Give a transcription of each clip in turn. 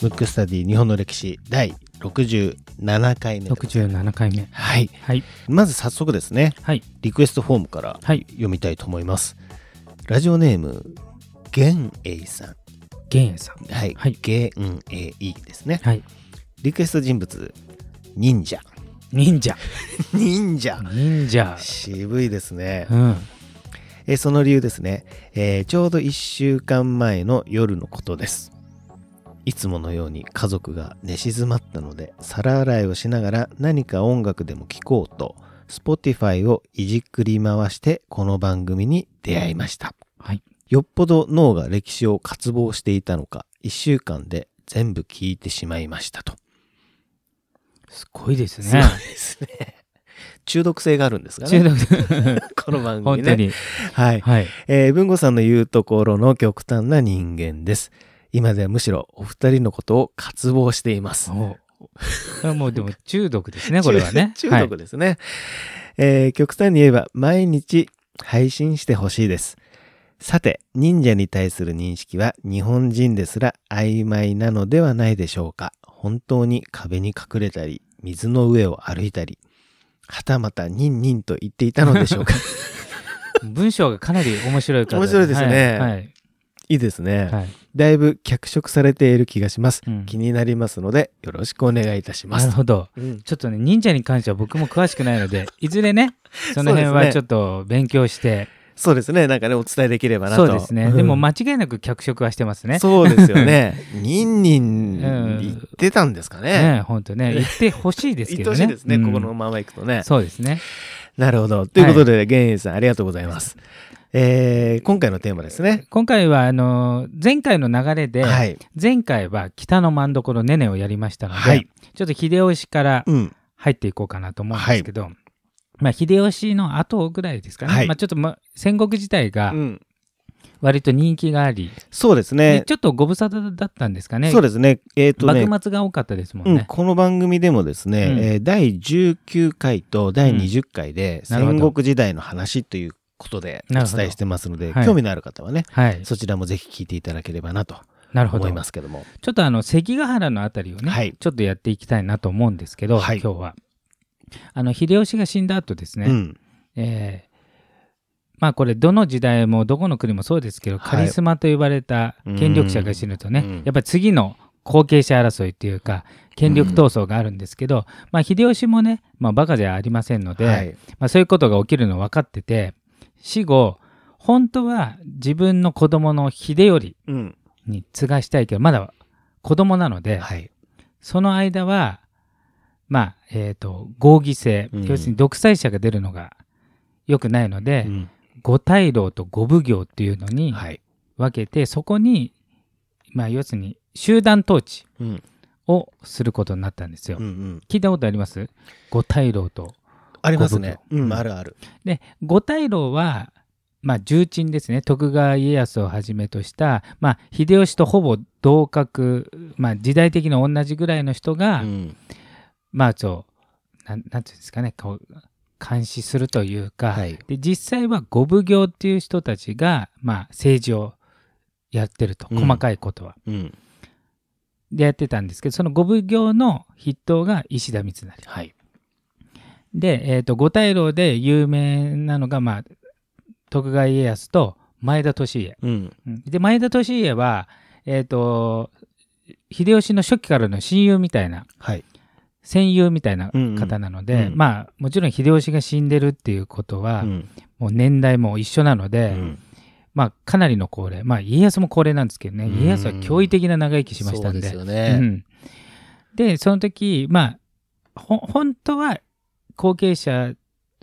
ムックスタディ日本の歴史第67回目でございます67回目。はい。はい。まず早速ですね。はい。リクエストフォームからはい。読みたいと思います、ラジオネーム玄英さん。玄英さん。はい、はい。玄英ですね。はい。リクエスト人物忍者。忍者。忍者。忍者。渋いですね。うんえーその理由ですね、えーちょうど1週間前の夜のことです。いつものように家族が寝静まったので皿洗いをしながら何か音楽でも聴こうと Spotify をいじくり回してこの番組に出会いました。はいよっぽど脳が歴史を渇望していたのか1週間で全部聞いてしまいましたと。すごいですすごいねですね。中毒性があるんですが中ね。毒 この番組ね。本当にはい。はいえー文吾さんの言うところの極端な人間です。今ではむしろお二人のことを渇望しています。もうでも中毒ですねこれはね中 中毒ですね、えー極端に言えば毎日配信してほしいです。さて、忍者に対する認識は日本人ですら曖昧なのではないでしょうか。本当に壁に隠れたり、水の上を歩いたり、はたまたニンニンと言っていたのでしょうか。は い文章がかなり面白いから面白いですねはいはいいいですね。はいだいぶ脚色されている気がします。うん気になりますので、よろしくお願いいたします。なるほどうんちょっとね忍者に関しては僕も詳しくないのでいずれね その辺はちょっと勉強してそうですね。なんかね、お伝えできればなと。そうですね、んでも間違いなく脚色はしてますねそうですよね。ニンニンうん言ってたんですかね。ね本当ね言ってほしいです言けどね ってほしいですね、うんここのまま行くとね。そうですねなるほど。ということで、玄英さん、ありがとうございます。えー今回のテーマですね。今回はあの前回の流れで、はい。前回は北の真所ねねをやりましたので、はいちょっと秀吉からうん。入っていこうかなと思うんですけど、まあ秀吉の後ぐらいですかね、はい。まあ、ちょっと、ま、戦国時代がうん。割と人気があり、そうですね。で。ちょっとご無沙汰だったんですかね。そうですね。えっ、とね、幕末が多かったですもんうん、ね。この番組でもですね、うん。えー第19回と第20回で戦国時代の話ということでお伝えしてますので、はい。興味のある方はね、はい、そちらもぜひ聞いていただければなとなるほど。思いますけども。ちょっとあの関ヶ原のあたりをね、はい。ちょっとやっていきたいなと思うんですけど、はい。今日は。あの秀吉が死んだ後ですね、うん。えーまあこれどの時代もどこの国もそうですけど、はいカリスマと呼ばれた権力者が死ぬとね、うんやっぱり次の後継者争いっていうか権力闘争があるんですけど、まあ秀吉もね、まあ、バカじゃありませんので、はい。まあ、そういうことが起きるの分かってて死後本当は自分の子供の秀頼うん。に継がしたいけどまだ子供なので、はい。その間はまあえっ、と合議制、うん要するに独裁者が出るのが良くないので、うん五大老と五奉行っていうのにはい。分けて、そこにまあ要するに集団統治うん。をすることになったんですよ。うんうん。聞いたことあります？五大老と。ありますね。うん、あるある。で五大老はまあ重鎮ですね徳川家康をはじめとした、まあ、秀吉とほぼ同格、まあ、時代的に同じぐらいの人が、うん。まあそうなんなんていうんですかねこう監視するというか、はい。で実際は五奉行っていう人たちが、まあ、政治をやってるとうん細かいことは、うん。でやってたんですけどその五奉行の筆頭が石田三成はい。で、えー、と五大老で有名なのが、まあ、徳川家康と前田利家うん。うんで前田利家は、えー、と秀吉の初期からの親友みたいなはい。戦友みたいな方なので、うん。うんまあもちろん秀吉が死んでるっていうことは、うん。もう年代も一緒なのうで、ん。まあかなりの高齢。まあ家康も高齢なんですけどね、うん。家康は驚異的な長生きしましたんで。ですようね。ん。でその時まあほ本当は後継者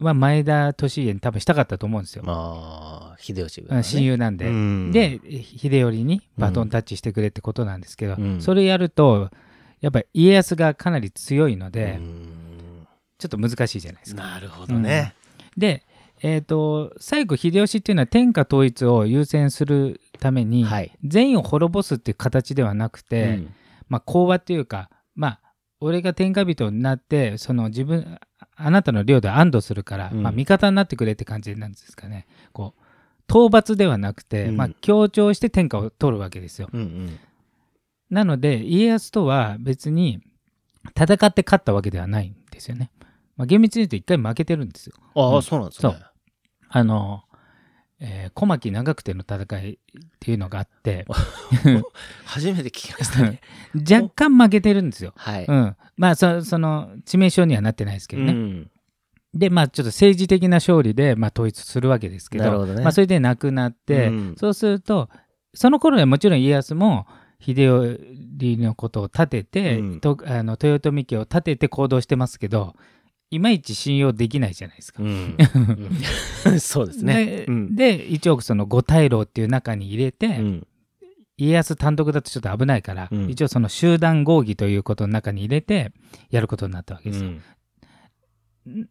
は前田利家に多分したかったと思うんですよ、まあ、秀吉がね。うん親友なんで、うん。で秀頼にバトンタッチしてくれってことなんですけど、うん。それやるとやっぱり家康がかなり強いので、うんちょっと難しいじゃないですか。なるほどね。で、えー、と最後秀吉っていうのは天下統一を優先するために、はい。全員を滅ぼすっていう形ではなくて、うんまあ、講和っていうか、まあ、俺が天下人になってその自分あなたの領土を安堵するから、うんまあ、味方になってくれって感じなんですかねこう討伐ではなくて、うんまあ、強調して天下を取るわけですよ。うんうんなので家康とは別に戦って勝ったわけではないんですよね。まあ、厳密に言うと一回負けてるんですよ。ああ、うんそうなんですね。あの、えー小牧長久手の戦いっていうのがあって 初めて聞きましたね。若干負けてるんですよ。はい。うん、まあそその致命傷にはなってないですけどね。うんでまあちょっと政治的な勝利で、まあ、統一するわけですけどねまあ、それで亡くなって、うんそうするとその頃はもちろん家康も秀頼のことを立てて、うん。とあの豊臣家を立てて行動してますけどいまいち信用できないじゃないですか。うん。うん。そうですね。で,、うん。で一応その五大老っていう中に入れて、うん。家康単独だとちょっと危ないから、うん。一応その集団合議ということの中に入れてやることになったわけですよ。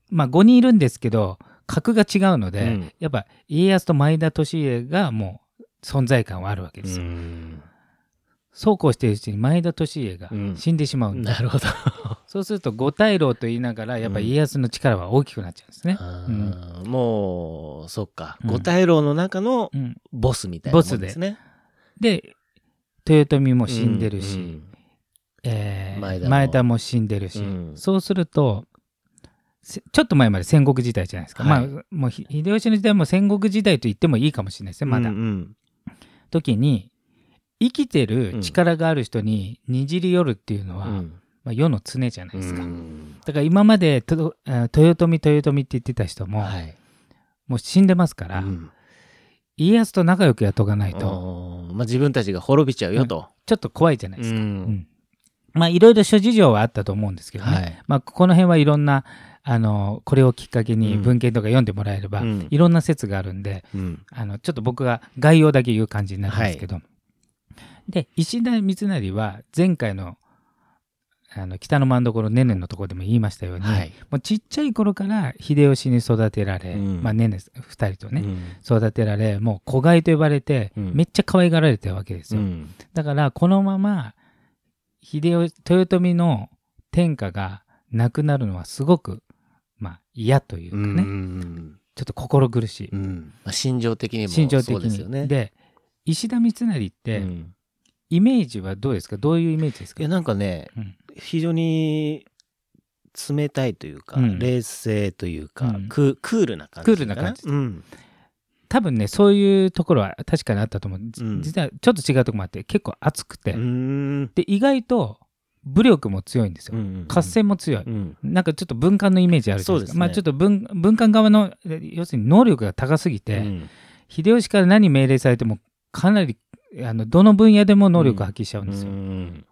まあ5人いるんですけど格が違うので、うん。やっぱ家康と前田利家がもう存在感はあるわけうですよ。んそうこうしているうちに前田利家がうん。死んでしまうんで、なるほど。そうすると五大老と言いながらやっぱ家康の力は大きくなっちゃうんですね。あーもう、そっか。うん。五大老の中のうん。ボスみたいなもんですね。で。豊臣も死んでるし、うん。えー前田も。前田も死んでるし、うん。そうするとせちょっと前まで戦国時代じゃないですか、はい。まあもうひ秀吉の時代も戦国時代と言ってもいいかもしれないですねまだ、うんうん。時に生きてる力がある人ににじり寄るっていうのは、うん。まあ、世の常じゃないですか、うん。だから今までとあ豊臣豊臣って言ってた人も、はい。もう死んでますから、うん。家康と仲良くやっとかないと、まあ自分たちが滅びちゃうよと。ちょっと怖いじゃないですか、まあいろいろ諸事情はあったと思うんですけどね、はい。まあ、この辺はいろんなあのこれをきっかけにうん。文献とか読んでもらえれば、うん。いろんな説があるんでうん。あのちょっと僕が概要だけ言う感じになるんですけど、で石田三成は前回のあの北の真所ねねのところでも言いましたように、はい。もうちっちゃい頃から秀吉に育てられ、うん。まあ、ねね2人とね、うん。育てられもう子飼いと呼ばれて、うん。めっちゃ可愛がられてるわけですよ、うん。だからこのまま秀吉豊臣の天下がなくなるのはすごくまあ嫌というかね、うんちょっと心苦しい、うん。まあ心情的にも心情的そうですよね。にで石田三成って、うんイメージはどうですか？どういうイメージですか？いやなんかねうん。非常に冷たいというか、うん。冷静というか、うん。ククールな感じクールな感じうん。多分ねそういうところは確かにあったと思う、実はちょっと違うところもあって結構熱くて、で意外と武力も強いんですよ、うん合戦も強い、うん。なんかちょっと文官のイメージあるじゃないですか。そうですね。まあちょっと文文官側のえ要するに能力が高すぎて、うん。秀吉から何命令されてもかなりあのどの分野でも能力を発揮しちゃうんですよ、うん。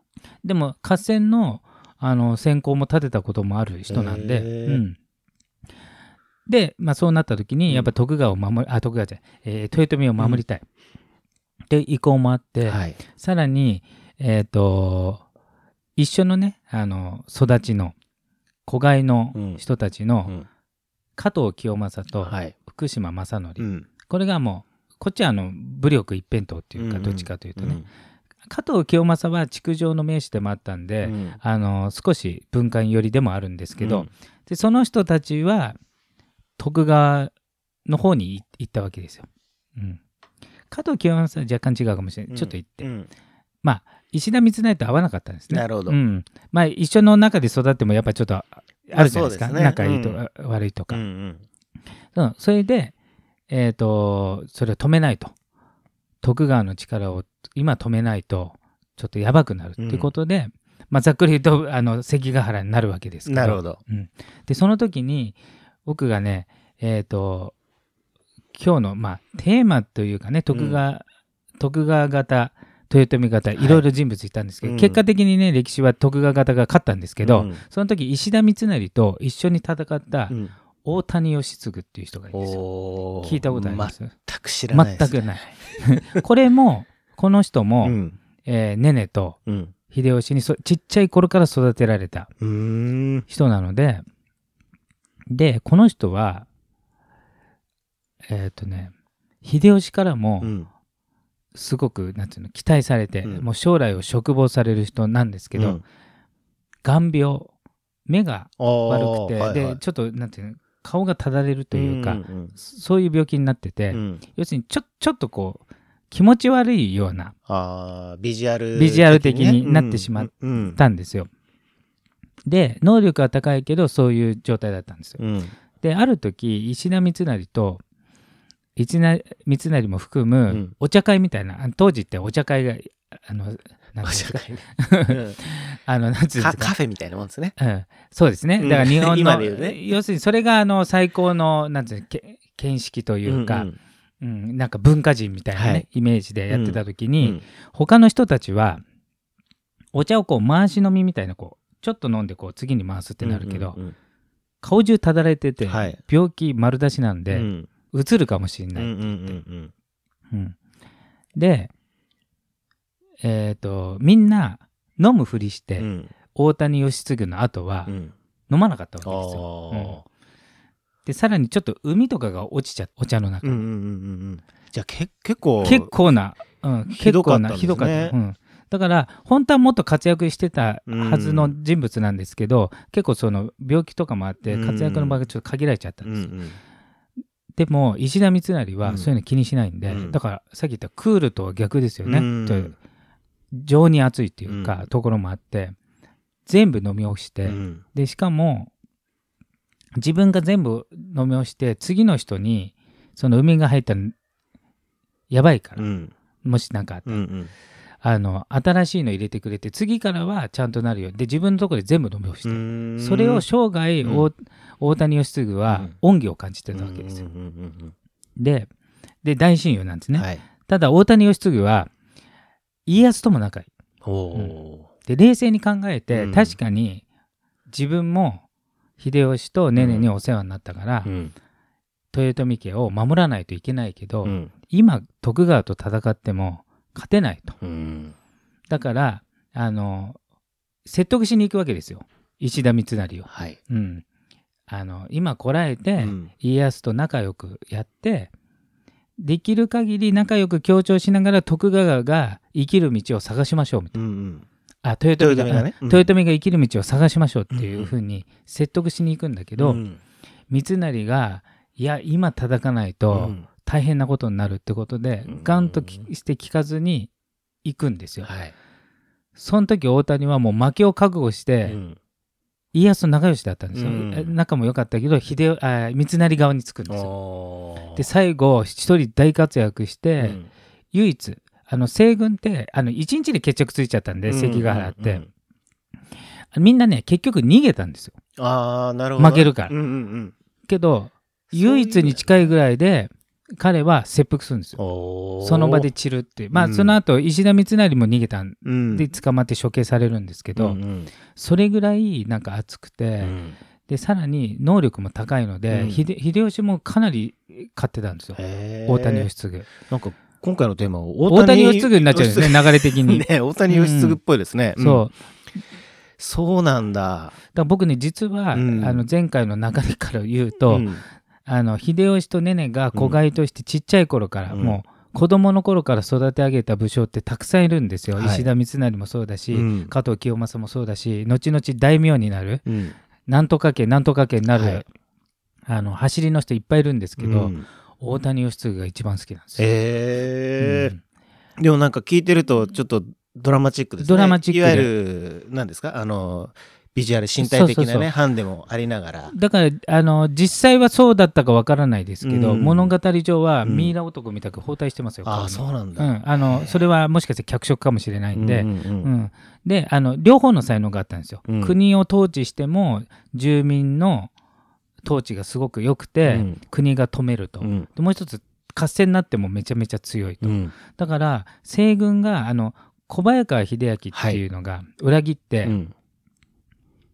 でも合戦のあの先行も立てたこともある人なんで、うん、で、まあ、そうなった時うん。にやっぱ徳川を守り、あ徳川じゃない、えー豊臣を守りたい、って意向もあって、はい。さらにえっ、と一緒のねあの育ちの子飼いの人たちのうん。加藤清正とはい。福島正則、うん。これがもうこっちはあの武力一辺倒っていうかうんどっちかというとね、うん。加藤清正は築城の名手でもあったんで、うん。あの少し文官寄りでもあるんですけど、うん。でその人たちは徳川の方にい行ったわけですよ。うん、加藤清正は若干違うかもしれない、ちょっと行って、うん。石田三成と合わなかったんですね。なるほど。うん。まあ、一緒の中で育ってもやっぱちょっとあるじゃないですか、ね。仲いいと、う悪いとか、うんうん。うん。それで、えー、とそれを止めないと。徳川の力を今止めないとちょっとやばくなるっていうことで、まあ、ざっくり言うとあの関ヶ原になるわけですけど。なるほど。でその時に僕がねえっ、と今日の、まあ、テーマというかね徳川、徳川方豊臣方はい。いろいろ人物いたんですけど、うん。結果的にね歴史は徳川方が勝ったんですけど、うん。その時石田三成と一緒に戦ったうん大谷義次っていう人がいるんですよ。聞いたことあります、全く知らないです全くない。これもこの人も、うん。えーねねとうん。秀吉にそちっちゃい頃から育てられた人なのででこの人はえっ、とね秀吉からもうん。すごくなんていうの期待されて、うん。もう将来を嘱望される人なんですけど、うん。眼病目が悪くて、はいはい。でちょっとなんていうの顔がただれるというか、んそういう病気になってて、うん。うん要するにちょちょっとこう気持ち悪いようなビジュアル、ビジュアル的になってしまっうんうんたんですよ。で能力は高いけどそういう状態だったんですよ。うん。である時石田三成と石田三成も含うむん。お茶会みたいな、当時ってお茶会があのなんか うん。あのなんつうんですカかカフェみたいなもんですね。うん、そうですね。うん。だから日本の、要するにそれがあの最高のなんていうのけ見識というか、んうんなんか文化人みたいなね、はい。イメージでやってた時うん。に、他の人たちはお茶をこう回し飲みみたいなこうちょっと飲んでこう次に回すってなるけど、うんうん顔中ただれてて、はい。病気丸出しなんうで、ん。うつるかもしれない、うんうんうん。うん。でえっ、とみんな飲むふりして、うん。うん大谷義次の後はうん。飲まなかったわけですよ。でさらにちょっと海とかが落ちちゃお茶の中。ーうんうんうんうん。じゃあけ結構結構な、うん、結構なひどかった、うん、だから本当はもっと活躍してたはずの人物なんですけど、結構その病気とかもあってうん。活躍の場がちょっと限られちゃったんうんうですよ、んでも石田三成うん。はそういうの気にしないんで、うん。だからさっき言ったクールとは逆ですよね、うん。と情に熱いっていうか、うん。ところもあって全部飲み干して、うん。でしかも自分が全部飲み干して次の人にその海が入ったらやばいから、うん。もしなんかあったら。うんうん。あの新しいの入れてくれて次からはちゃんとなるよで自分のところで全部飲み干して、うん。それを生涯、うん。大大谷義次はうん。恩義を感じてたわけですよ、でで大親友なんですね、うんはい。ただ大谷義次は家康とも仲いい。おおで冷静に考えて、うん。確かに自分も秀吉とネネにお世話になったから、うん。豊臣家を守らないといけないけど、うん。今徳川と戦っても勝てないと。うん。だからあの説得しに行くわけですよ。石田三成を、はい。うん、あの今こらえて、うん。家康と仲良くやってできる限り仲良く協調しながら徳川が生きる道を探しましょうみたいうんうん。なあ豊臣が豊臣がね。うん。豊臣が生きる道を探しましょうっていうふうに説得しに行くんだけど、うん三成がいや今叩かないと、うん。大変なことになるってことで、うん。ガンときして聞かずに行くんですよ。はい。その時大谷はもう負けを覚悟して、うん家康と仲良しだったんですよ。うん。え仲も良かったけど秀吉あ三成側につくんですよ。で最後一人大活躍して、うん。唯一あの西軍ってあの1日で決着ついちゃったんで、うん。関ヶ原って、みんなね結局逃げたんですよ。ああなるほど負けるから。うんうんうん。けど唯一に近いぐらいで彼は切腹するんですよ。その場で散るっていう。まあ、うん。その後石田三成も逃げたんうん。で捕まって処刑されるんですけど、うんうん。それぐらいなんか熱くて、うん。でさらに能力も高いので、うん。秀秀吉もかなり勝ってたんですよ、大谷義次。なんか今回のテーマは大谷義次になっちゃうんですね 流れ的に、ね大谷義次っぽいですね、うん。そう。そうなんだ。だ僕ね実は、うん。あの前回の流れから言うと、んあの秀吉とネネが子飼いとしてちっちゃい頃から、うん。もう子供の頃から育て上げた武将ってたくさんいるんですよ、はい。石田三成もそうだし、うん。加藤清正もそうだし後々大名になるうん。なんとか家なんとか家になる、はい。あの走りの人いっぱいいるんですけど、うん。大谷義次が一番好きなんですよ。えうん。ーでもなんか聞いてるとちょっとドラマチックですね。ドラマチックで。いわゆる何ですか？あのビジュアル身体的なねハンデもありながら。だからあの実際はそうだったかわからないですけど、うん。物語上はうん。ミイラ男みたく包帯してますよ。ああ顔に。そうなんだ、うん、あのそれはもしかして脚色かもしれないんで、うんうんううん。んであの両方の才能があったんですよ。うん。国を統治しても住民の統治がすごく良くて、うん。国が止めると、うん。でもう一つ合戦になってもめちゃめちゃ強いと、うん。だから西軍があの小早川秀明っていうのが裏切って、うん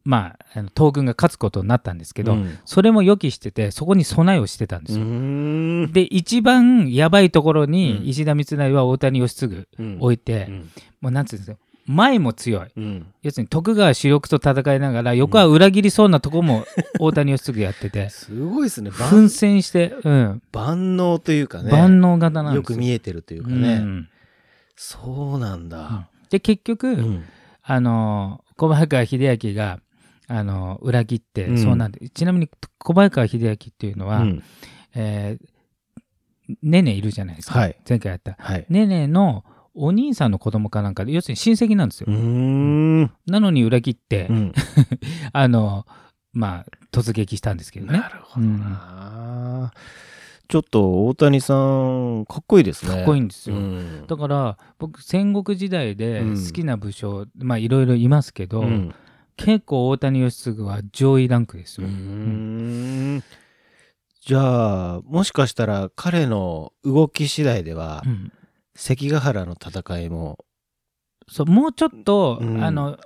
まああの東軍が勝つことになったんですけど、うん。それも予期しててそこに備えをしてたんですうよ。ん。で一番やばいところうん。に石田三成は大谷義次うん。置いて、うん。もうなんつうんですか前も強い。うん。要するに徳川主力と戦いながら横は裏切りそうなとこも 大谷義次やっててすごいですね。奮万戦して、うん。万能というかね。万能型なんですよ。く見えてるというかね、うん。そうなんだ、で結局、うん。あの小早川秀明があの裏切って、うん。そうなんでちなみに小早川秀明っていうのは、うん。えーねねいるじゃないですか、はい。前回やった。はい。ねねのお兄さんの子供かなんかで要するに親戚なんですよ。なのに裏切って、うん。あのまあ突撃したんですけどね。なるほどな。ちょっと大谷さん、かっこいいですね。かっこいいんですよ、うん。だから僕戦国時代でうん。好きな武将、まあいろいろいますけど、うん結構大谷義継は上位ランクですよ、ん。じゃあ、もしかしたら彼の動き次第では、うん。関ヶ原の戦いも、そうもうちょっと、うん。あの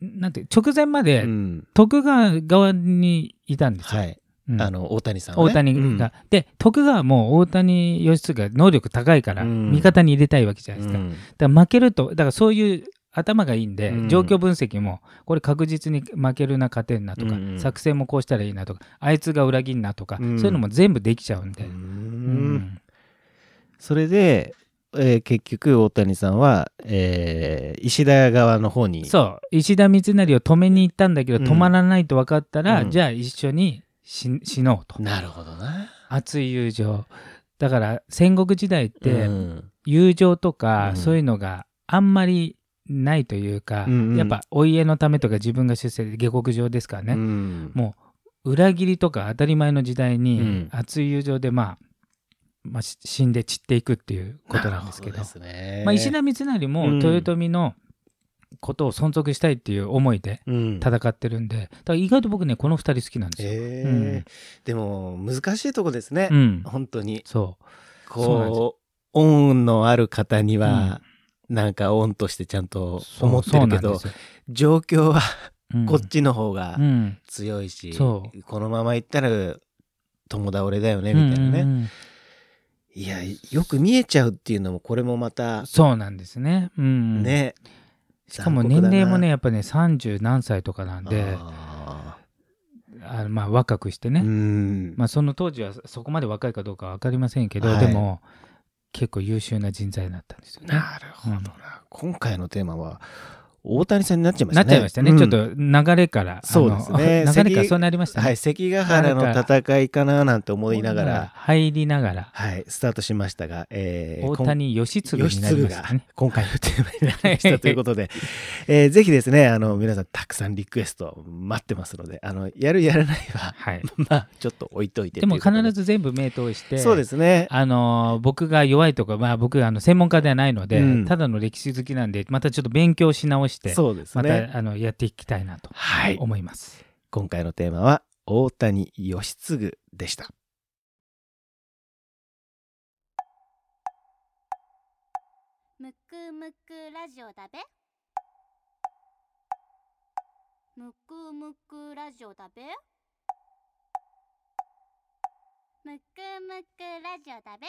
なんて直前までうん。徳川側にいたんですよ、はい。うん。あの、大谷さんはね。大谷が、で徳川も大谷義継が能力高いからうん。味方に入れたいわけじゃないですか、うん。だから負けるとだからそういう頭がいいんで、うん。状況分析もこれ確実に負けるな勝てんなとか、うん作戦もこうしたらいいなとかあいつが裏切んなとか、うん。そういうのも全部できちゃうんで、うん。ん。それで、えー結局大谷さんは、えー石田側の方にそう。石田三成を止めに行ったんだけど、うん。止まらないと分かったら、うん。じゃあ一緒に死死のうと。なるほどな。熱い友情。だから戦国時代って、うん。友情とか、うん。そういうのがあんまりないというか、うんうん。やっぱお家のためとか自分が出世で下克上ですからね、うん。もう裏切りとか当たり前の時代に、うん。熱い友情でまあ、まあ、し死んで散っていくっていうことなんですけど。ね。まあ、石田三成もうん。豊臣のことを存続したいっていう思いでうん。戦ってるんで、だから意外と僕ねこの2人好きなんですよ。え。ーうん。でも難しいとこですね、うん、本当に。そう。こう恩のある方には、なんか恩としてちゃんと思ってるけど状況はうん。こっちの方がうん。強いし、そこのまま行ったら友倒れだよねみたいなね、うんうん。うんいやよく見えちゃうっていうのもこれもまたそうなんですね。うん、ね、しかも年齢もねやっぱね30何歳とかなんであまあ若くしてね、まあ、その当時はそこまで若いかどうかは分かりませんけど、はい。でも結構優秀な人材だったんですよね。なるほどな、今回のテーマは大谷さんになっちゃいましなたね。っちゃいましたね、うん。ちょっと流れからそうですね。流れからそうなりましたね。はい関ヶ原の戦いかななんて思いながら入りながら。はいスタートしましたが、えー大谷義継になりましたね。今回のテーマになりましたということで、えーぜひですねあの皆さんたくさんリクエスト待ってますのであのやるやらないははい、まあちょっと置いといてで。も必ず全部目通してそうですね。あのー僕が弱いとか、まあ、僕あの専門家ではないので、うん。ただの歴史好きなんでまたちょっと勉強し直してそうですまた、ねあのやっていきたいなとはい。思います。今回のテーマは大谷義継でした。むくむくラジオだべ。むくむくラジオだべ。むくむくラジオだべ